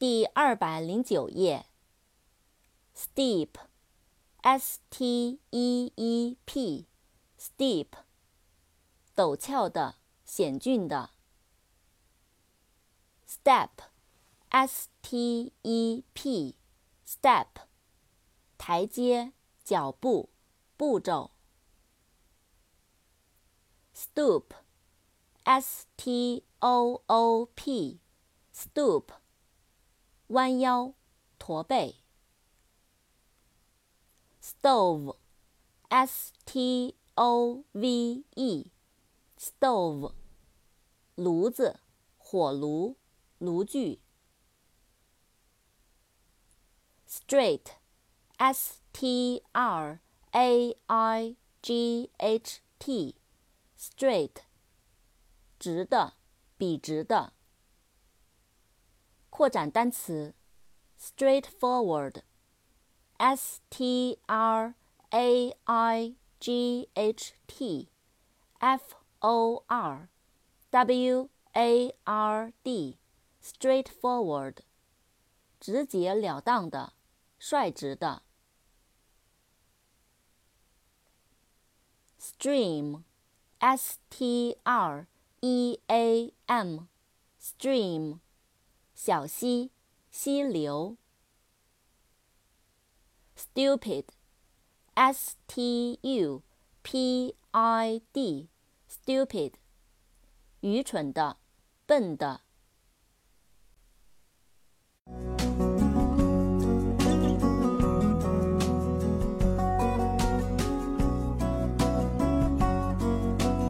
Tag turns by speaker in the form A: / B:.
A: 第二百零九页。steep，s-t-e-e-p，steep，陡峭的、险峻的。step，s-t-e-p，step，台阶、脚步、步骤。stoop，s-t-o-o-p，stoop，弯腰、驼背。stove，s-t-o-v-e，stove，炉子、火炉、炉具。straight，s-t-r-a-i-g-h-t，straight，直的，笔直的。扩展单词，straightforward。S T R A I G H T F O R W A R D，straightforward，直截了当的，率直的。Stream，S T R E A M，stream，小溪，溪流。stupid, s t u p i d, stupid，愚蠢的，笨的。